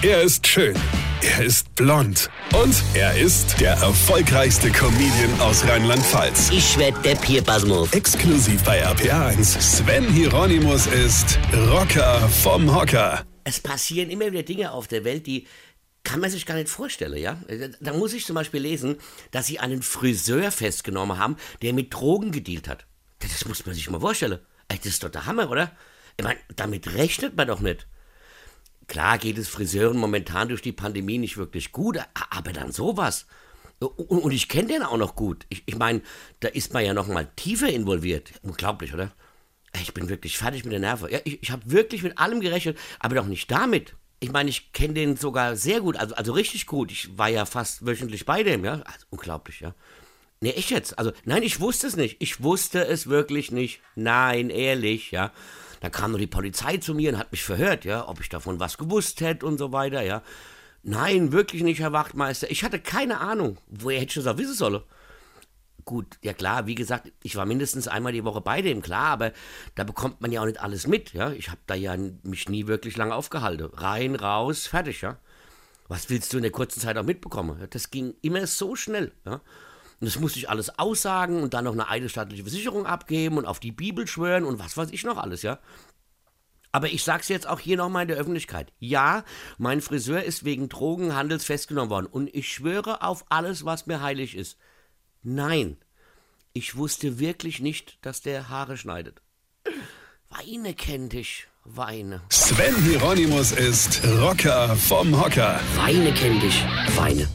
Er ist schön. Er ist blond. Und er ist der erfolgreichste Comedian aus Rheinland-Pfalz. Ich werd der Pierpasmus. Exklusiv bei RPA1. Sven Hieronymus ist Rocker vom Hocker. Es passieren immer wieder Dinge auf der Welt, die kann man sich gar nicht vorstellen, ja? Da muss ich zum Beispiel lesen, dass sie einen Friseur festgenommen haben, der mit Drogen gedealt hat. Das muss man sich mal vorstellen. Das ist doch der Hammer, oder? Ich meine, damit rechnet man doch nicht. Klar geht es Friseuren momentan durch die Pandemie nicht wirklich gut, aber dann sowas. Und ich kenne den auch noch gut. Ich, ich meine, da ist man ja noch mal tiefer involviert. Unglaublich, oder? Ich bin wirklich fertig mit den Nerven. Ja, ich ich habe wirklich mit allem gerechnet, aber doch nicht damit. Ich meine, ich kenne den sogar sehr gut, also, also richtig gut. Ich war ja fast wöchentlich bei dem, ja. Also, unglaublich, ja. Nee, ich jetzt. Also, nein, ich wusste es nicht. Ich wusste es wirklich nicht. Nein, ehrlich, ja. Dann kam nur die Polizei zu mir und hat mich verhört, ja, ob ich davon was gewusst hätte und so weiter, ja. Nein, wirklich nicht, Herr Wachtmeister. Ich hatte keine Ahnung. Woher hätte ich das auch wissen sollen? Gut, ja klar, wie gesagt, ich war mindestens einmal die Woche bei dem, klar, aber da bekommt man ja auch nicht alles mit, ja. Ich habe da ja mich nie wirklich lange aufgehalten. Rein, raus, fertig, ja. Was willst du in der kurzen Zeit auch mitbekommen? Das ging immer so schnell, ja. Und das musste ich alles aussagen und dann noch eine eidesstattliche Versicherung abgeben und auf die Bibel schwören und was weiß ich noch alles, ja. Aber ich sag's jetzt auch hier nochmal in der Öffentlichkeit. Ja, mein Friseur ist wegen Drogenhandels festgenommen worden und ich schwöre auf alles, was mir heilig ist. Nein, ich wusste wirklich nicht, dass der Haare schneidet. Weine kennt dich, Weine. Sven Hieronymus ist Rocker vom Hocker. Weine kennt dich, Weine.